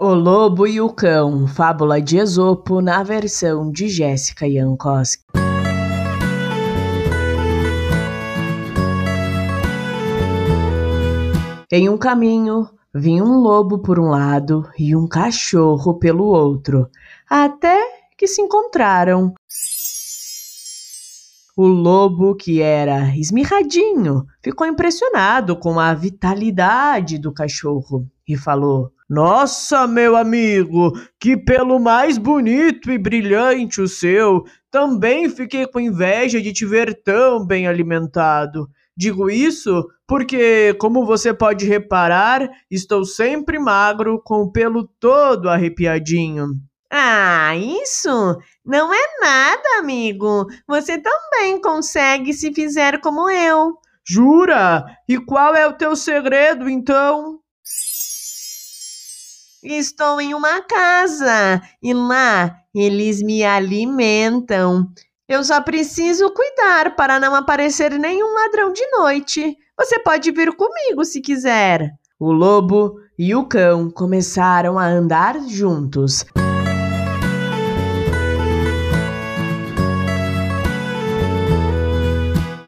O Lobo e o Cão, fábula de Esopo na versão de Jéssica Jankowski. Em um caminho, vinha um lobo por um lado e um cachorro pelo outro, até que se encontraram. O lobo, que era esmirradinho, ficou impressionado com a vitalidade do cachorro e falou: Nossa, meu amigo, que pelo mais bonito e brilhante o seu! Também fiquei com inveja de te ver tão bem alimentado. Digo isso porque, como você pode reparar, estou sempre magro, com o pelo todo arrepiadinho. Ah, isso não é nada, amigo. Você também consegue se fizer como eu. Jura? E qual é o teu segredo, então? Estou em uma casa e lá eles me alimentam. Eu só preciso cuidar para não aparecer nenhum ladrão de noite. Você pode vir comigo se quiser. O lobo e o cão começaram a andar juntos.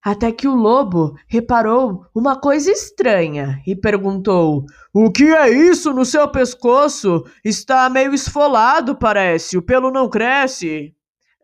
Até que o lobo reparou uma coisa estranha e perguntou: O que é isso no seu pescoço? Está meio esfolado, parece. O pelo não cresce.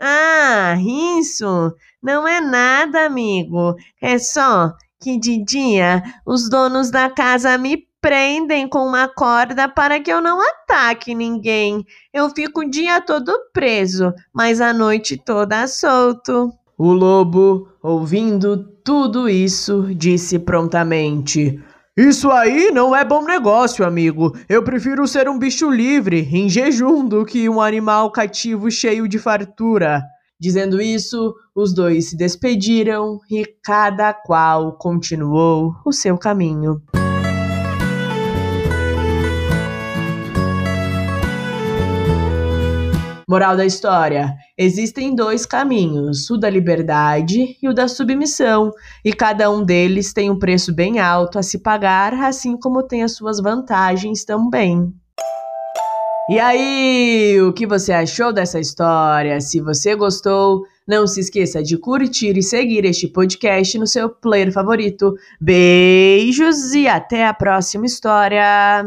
Ah, isso não é nada, amigo. É só que de dia os donos da casa me prendem com uma corda para que eu não ataque ninguém. Eu fico o dia todo preso, mas a noite toda solto. O lobo, ouvindo tudo isso, disse prontamente: Isso aí não é bom negócio, amigo. Eu prefiro ser um bicho livre, em jejum, do que um animal cativo cheio de fartura. Dizendo isso, os dois se despediram e cada qual continuou o seu caminho. Moral da história: existem dois caminhos, o da liberdade e o da submissão, e cada um deles tem um preço bem alto a se pagar, assim como tem as suas vantagens também. E aí, o que você achou dessa história? Se você gostou, não se esqueça de curtir e seguir este podcast no seu player favorito. Beijos e até a próxima história!